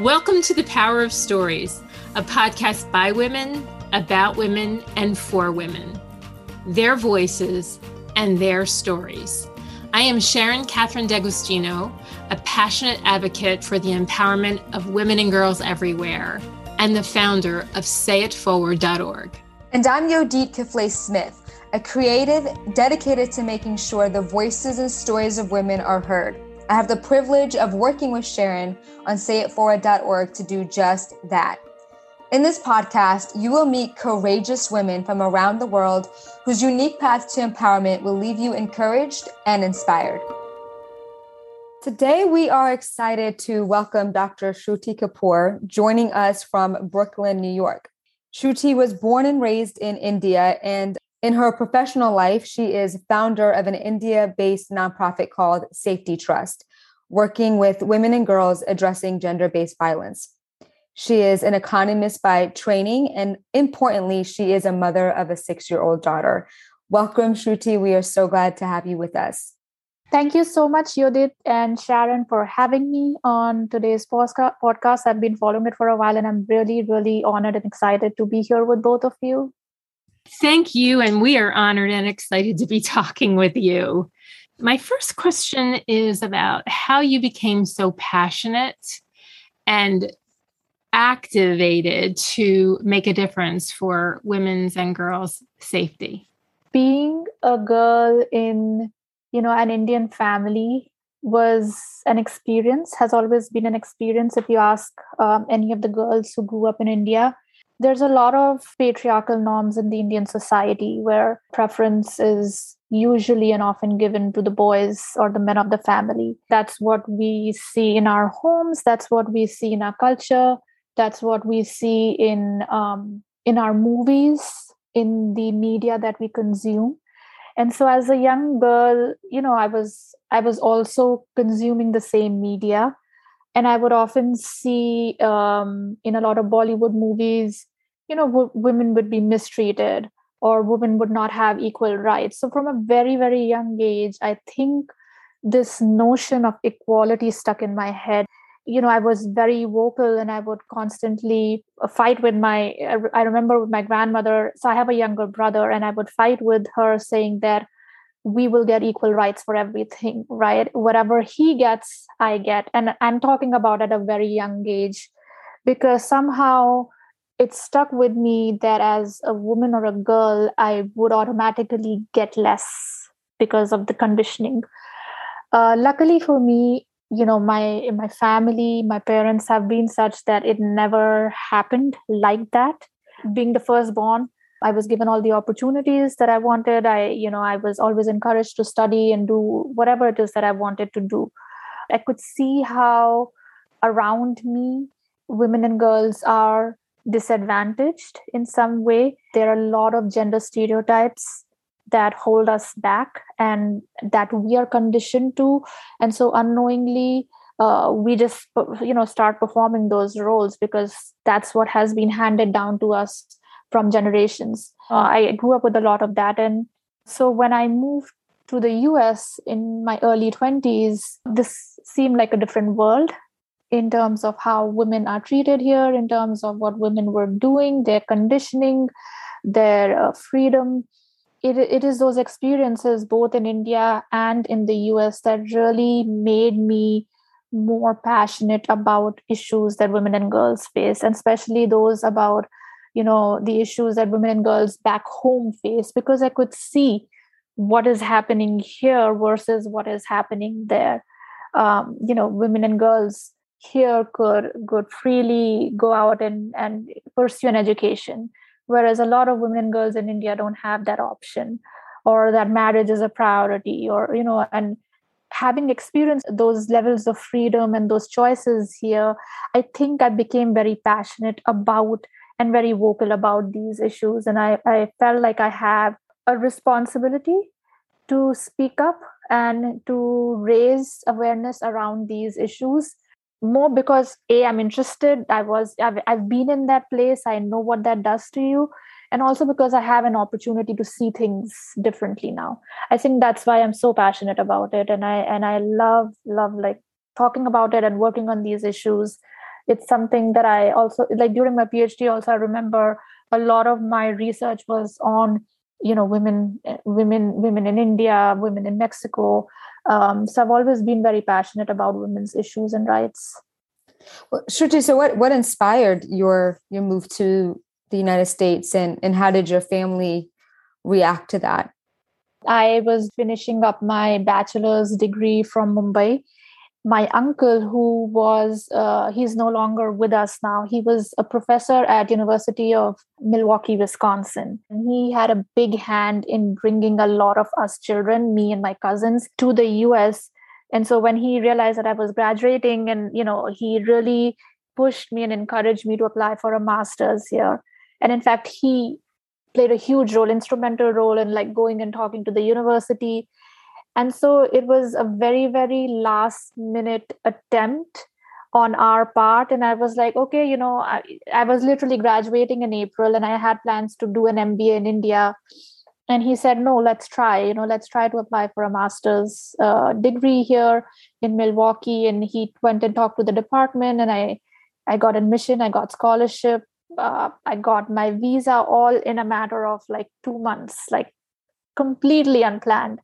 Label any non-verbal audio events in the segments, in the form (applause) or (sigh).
Welcome to The Power of Stories, a podcast by women, about women, and for women. Their voices and their stories. I am Sharon Catherine D'Agostino, a passionate advocate for the empowerment of women and girls everywhere, and the founder of sayitforward.org. And I'm Yodit Kiflay Smith, a creative dedicated to making sure the voices and stories of women are heard. I have the privilege of working with Sharon on sayitforward.org to do just that. In this podcast, you will meet courageous women from around the world whose unique path to empowerment will leave you encouraged and inspired. Today, we are excited to welcome Dr. Shruti Kapoor joining us from Brooklyn, New York. Shruti was born and raised in India, and in her professional life, she is founder of an India based nonprofit called Sayfty Trust, working with women and girls addressing gender based violence. She is an economist by training, and importantly, she is a mother of a six year old daughter. Welcome, Shruti. We are so glad to have you with us. Thank you so much, Yodit and Sharon, for having me on today's podcast. I've been following it for a while, and I'm really, really honored and excited to be here with both of you. Thank you. And we are honored and excited to be (laughs) talking with you. My first question is about how you became so passionate and activated to make a difference for women's and girls' safety. Being a girl in, you know, an Indian family was an experience, has always been an experience. If you ask um, any of the girls who grew up in India, there's a lot of patriarchal norms in the Indian society where preference is usually and often given to the boys or the men of the family. That's what we see in our homes. That's what we see in our culture. That's what we see in um, in our movies, in the media that we consume. And so, as a young girl, you know, I was I was also consuming the same media and i would often see um, in a lot of bollywood movies you know w- women would be mistreated or women would not have equal rights. So from a very very young age i think this notion of equality stuck in my head. You know i was very vocal and i would constantly uh, fight with my i remember with my grandmother. So i have a younger brother and i would fight with her saying that we will get equal rights for everything right? Whatever he gets i get. And i'm talking about at a very young age because somehow it stuck with me that as a woman or a girl i would automatically get less because of the conditioning. Uh, luckily for me you know my my family my parents have been such that it never happened like that. Being the firstborn I was given all the opportunities that I wanted. I, you know, I was always encouraged to study and do whatever it is that I wanted to do. I could see how around me women and girls are disadvantaged in some way. There are a lot of gender stereotypes that hold us back and that we are conditioned to. And so unknowingly, uh, we just you know start performing those roles because that's what has been handed down to us from generations. Uh, I grew up with a lot of that. And so when I moved to the US in my early 20s, this seemed like a different world in terms of how women are treated here, in terms of what women were doing, their conditioning, their uh, freedom. It, it is those experiences both in India and in the US that really made me more passionate about issues that women and girls face, and especially those about you know the issues that women and girls back home face because i could see what is happening here versus what is happening there. Um, you know women and girls here could could freely go out and and pursue an education whereas a lot of women and girls in india don't have that option or that marriage is a priority or you know and having experienced those levels of freedom and those choices here i think i became very passionate about and very vocal about these issues. And I, I felt like I have a responsibility to speak up and to raise awareness around these issues. More because a i'm interested. I was I've, I've been in that place. I know what that does to you. And also because i have an opportunity to see things differently now. I think that's why i'm so passionate about it. And i and i love love like talking about it and working on these issues it's something that i also like during my phd also i remember a lot of my research was on you know women women women in india women in mexico um, so i've always been very passionate about women's issues and rights well, Shruti, so what what inspired your your move to the United States and and how did your family react to that? I was finishing up my bachelor's degree from Mumbai. My uncle, who was uh, he's no longer with us now, he was a professor at University of Milwaukee, Wisconsin. And he had a big hand in bringing a lot of us children, me and my cousins, to the U.S and so when he realized that i was graduating and you know he really pushed me and encouraged me to apply for a master's here. And in fact he played a huge role instrumental role in like going and talking to the university and so it was a very very last minute attempt on our part. And i was like okay you know I, I was literally graduating in april and i had plans to do an mba in india. And he said no let's try you know let's try to apply for a master's uh, degree here in milwaukee. And he went and talked to the department and i i got admission i got scholarship uh, i got my visa all in a matter of like two months like completely unplanned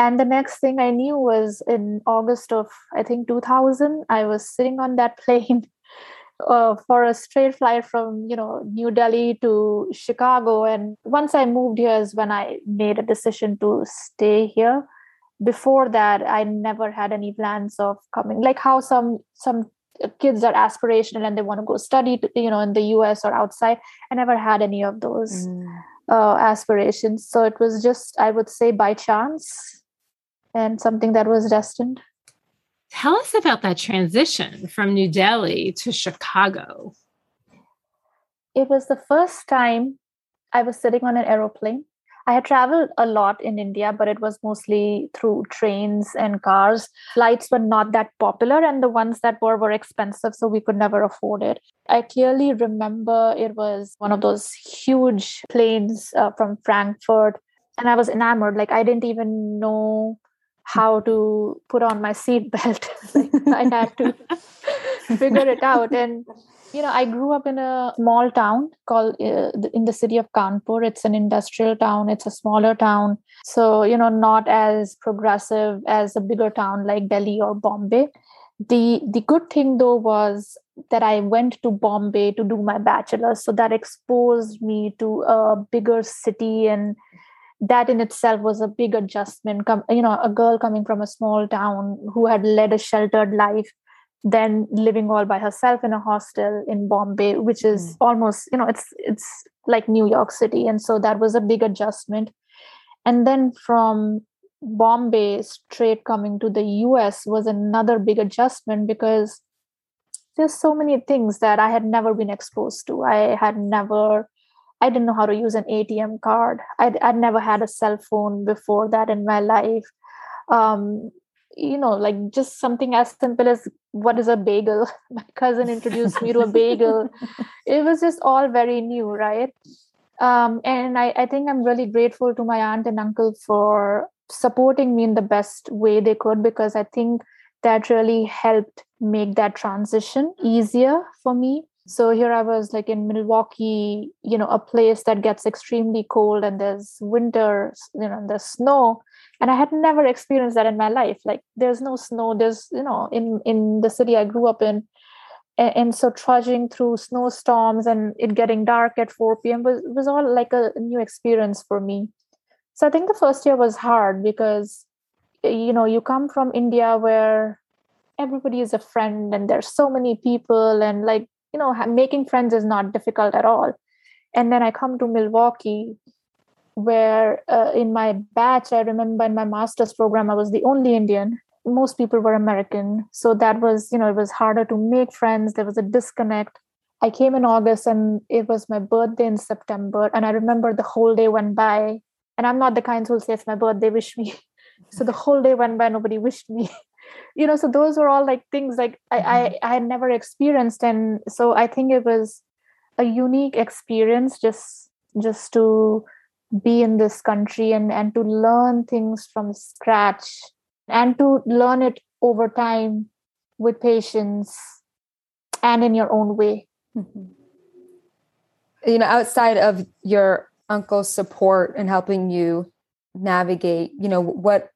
and the next thing i knew was in august of i think 2000 i was sitting on that (laughs) plane uh, for a straight flight from you know New Delhi to Chicago. And once I moved here is when I made a decision to stay here. Before that, I never had any plans of coming. Like how some some kids are aspirational and they want to go study, to, you know, in the U.S. or outside. I never had any of those mm. uh, aspirations. So it was just, I would say, by chance and something that was destined. Tell us about that transition from New Delhi to Chicago. It was the first time I was sitting on an aeroplane. I had traveled a lot in India, but it was mostly through trains and cars. Flights were not that popular, and the ones that were were expensive, so we could never afford it. I clearly remember it was one of those huge planes uh, from Frankfurt, and I was enamored. Like, I didn't even know how to put on my seat belt. (laughs) I had to figure it out. And, you know, I grew up in a small town called uh, in the city of Kanpur. It's an industrial town, it's a smaller town. So, you know, not as progressive as a bigger town like Delhi or Bombay. The, the good thing though was that I went to Bombay to do my bachelor's. So that exposed me to a bigger city and that in itself was a big adjustment come you know a girl coming from a small town who had led a sheltered life then living all by herself in a hostel in bombay which is mm. almost you know it's it's like new york city. And so that was a big adjustment. And then from bombay straight coming to the us was another big adjustment because there's so many things that i had never been exposed to. I had never I didn't know how to use an ATM card. I'd, I'd never had a cell phone before that in my life. Um, you know, like just something as simple as what is a bagel? (laughs) My cousin introduced me to a bagel. (laughs) It was just all very new, right? Um, and I, I think I'm really grateful to my aunt and uncle for supporting me in the best way they could because I think that really helped make that transition easier for me so here i was like in milwaukee you know a place that gets extremely cold and there's winter you know there's snow. And i had never experienced that in my life. Like there's no snow. There's you know in in the city i grew up in and, and so trudging through snowstorms and it getting dark at 4 p.m was, was all like a new experience for me. So i think the first year was hard because you know you come from india where everybody is a friend and there's so many people and like you know making friends is not difficult at all. And then i come to milwaukee where uh, in my batch i remember in my master's program i was the only indian. Most people were american. So that was you know it was harder to make friends. There was a disconnect. I came in august and it was my birthday in september. And i remember the whole day went by. And i'm not the kind who'll say it's my birthday wish me. (laughs) So the whole day went by nobody wished me (laughs) you know so those were all like things like I, mm-hmm. I i had never experienced and so i think it was a unique experience just just to be in this country and and to learn things from scratch and to learn it over time with patience and in your own way mm-hmm. you know outside of your uncle's support and helping you navigate you know what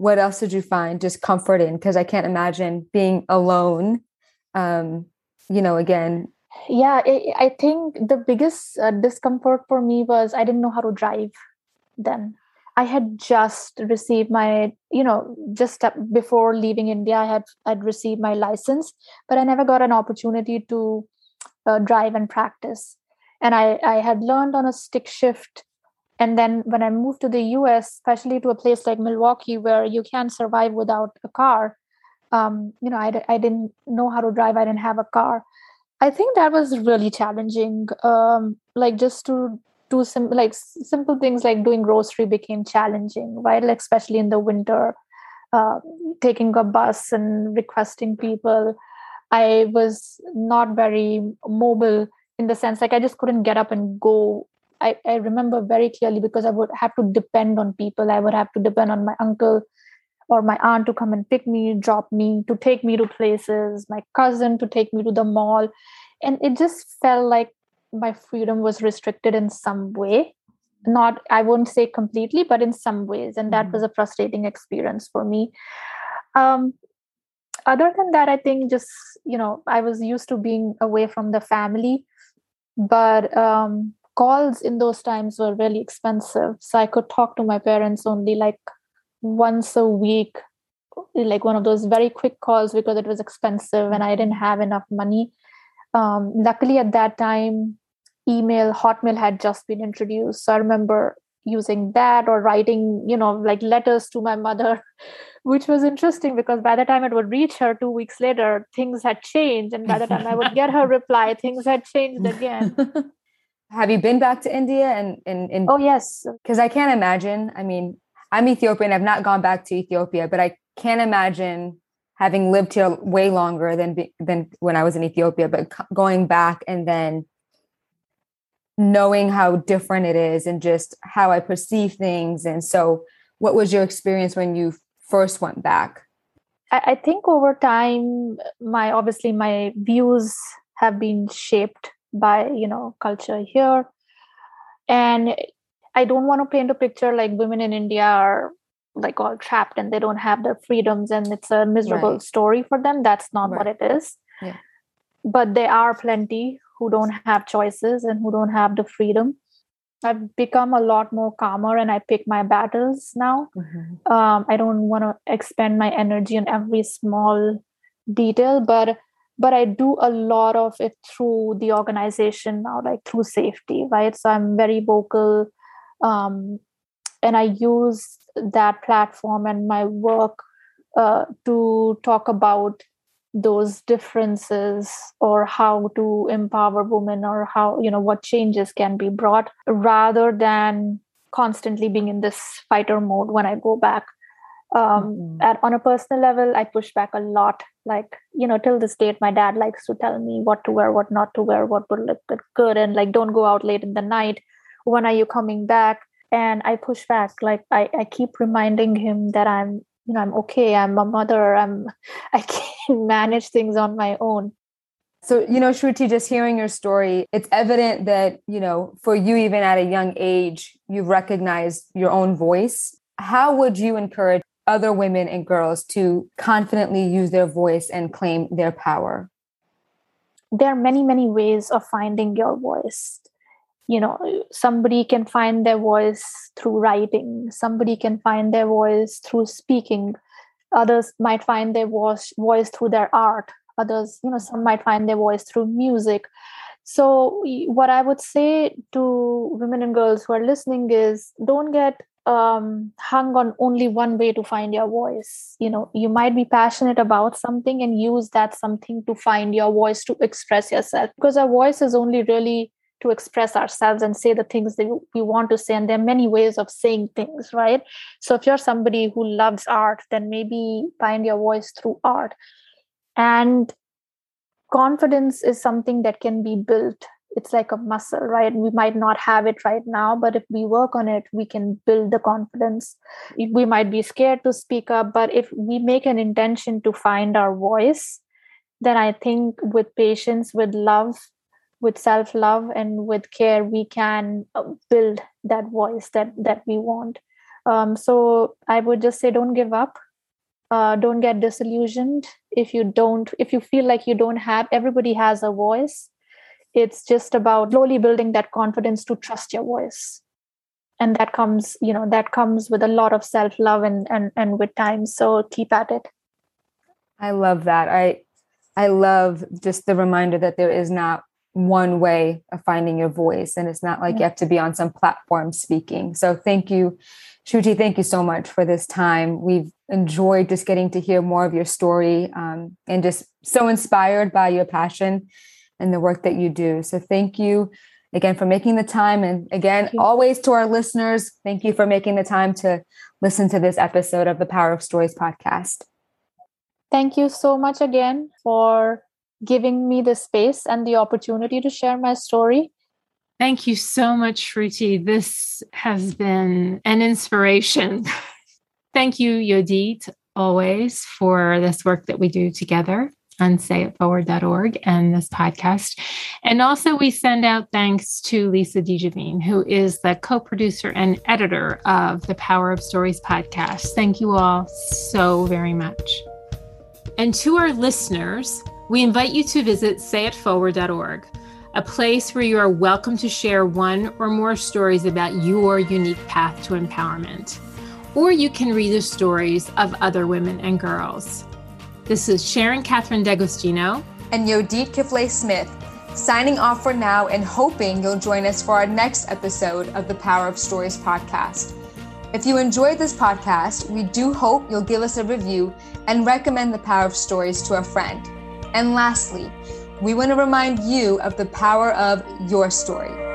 what else did you find just comfort in because i can't imagine being alone um you know again. Yeah i think the biggest uh, discomfort for me was i didn't know how to drive then. I had just received my you know just before leaving india i had i'd received my license but i never got an opportunity to uh, drive and practice. And i i had learned on a stick shift and then when i moved to the us especially to a place like milwaukee where you can't survive without a car um, you know I, I didn't know how to drive i didn't have a car. I think that was really challenging um, like just to do some like simple things like doing grocery became challenging right? Like especially in the winter uh, taking a bus and requesting people. I was not very mobile in the sense like i just couldn't get up and go I, I remember very clearly because i would have to depend on people. I would have to depend on my uncle or my aunt to come and pick me drop me to take me to places my cousin to take me to the mall. And it just felt like my freedom was restricted in some way. Not i won't say completely but in some ways. And that mm-hmm. was a frustrating experience for me. Um, other than that i think just you know i was used to being away from the family. But um, calls in those times were really expensive. So i could talk to my parents only like once a week like one of those very quick calls because it was expensive and i didn't have enough money. Um, luckily at that time email hotmail had just been introduced. So i remember using that or writing you know like letters to my mother (laughs) which was interesting because by the time it would reach her two weeks later things had changed. And by the time i would get her reply things had changed again (laughs) have you been back to india and in oh yes because i can't imagine i mean i'm ethiopian i've not gone back to ethiopia but i can't imagine having lived here way longer than than when i was in ethiopia but going back and then knowing how different it is and just how I perceive things. And so, what was your experience when you first went back? I, think over time, my obviously my views have been shaped by you know culture here, and I don't want to paint a picture like women in India are like all trapped and they don't have their freedoms and it's a miserable right. story for them. That's not right. what it is. Yeah. But there are plenty who don't have choices and who don't have the freedom i've become a lot more calmer and i pick my battles now mm-hmm. um, i don't want to expend my energy on every small detail but but i do a lot of it through the organization now like through Sayfty right so i'm very vocal um, and i use that platform and my work uh, to talk about those differences or how to empower women or how you know what changes can be brought rather than constantly being in this fighter mode when i go back um mm-hmm. at on a personal level i push back a lot like you know till this date my dad likes to tell me what to wear what not to wear what would look good and like don't go out late in the night. When are you coming back? And i push back like i, I keep reminding him that i'm you know i'm okay. I'm a mother. I'm (laughs) i can manage things on my own. So you know shruti just hearing your story it's evident that you know for you even at a young age you've recognized your own voice. How would you encourage other women and girls to confidently use their voice and claim their power. There are many many ways of finding your voice. You know somebody can find their voice through writing. Somebody can find their voice through speaking. Others might find their voice voice through their art. Others you know some might find their voice through music. So what i would say to women and girls who are listening is don't get um, hung on only one way to find your voice. You know you might be passionate about something and use that something to find your voice to express yourself. Because our voice is only really to express ourselves and say the things that we want to say. And there are many ways of saying things right? So if you're somebody who loves art then maybe find your voice through art. And confidence is something that can be built it's like a muscle right we might not have it right now but if we work on it we can build the confidence we might be scared to speak up but if we make an intention to find our voice then I think with patience, with love, with self love, and with care, we can uh, build that voice that that we want. Um, so I would just say, don't give up. Uh, don't get disillusioned if you don't if you feel like you don't have everybody has a voice it's just about slowly building that confidence to trust your voice. And that comes you know that comes with a lot of self love and and and with time. So keep at it. I love that. I i love just the reminder that there is not one way of finding your voice and it's not like you have to be on some platform speaking. So thank you shruti thank you so much for this time. We've enjoyed just getting to hear more of your story um, and just so inspired by your passion and the work that you do so thank you again for making the time. And again, always to our listeners, thank you for making the time to listen to this episode of the Power of Stories podcast. Thank you so much again for giving me the space and the opportunity to share my story. Thank you so much, Shruti. This has been an inspiration. (laughs) Thank you, Yodit, always for this work that we do together on sayitforward.org and this podcast. And also, we send out thanks to Lisa DiGiovine, who is the co producer and editor of the Power of Stories podcast. Thank you all so very much. And to our listeners, we invite you to visit sayitforward.org, a place where you are welcome to share one or more stories about your unique path to empowerment. Or you can read the stories of other women and girls. This is Sharon Catherine D'Agostino and Yodit Kifle Smith signing off for now and hoping you'll join us for our next episode of the Power of Stories podcast. If you enjoyed this podcast, we do hope you'll give us a review and recommend the Power of Stories to a friend. And lastly, we want to remind you of the power of your story.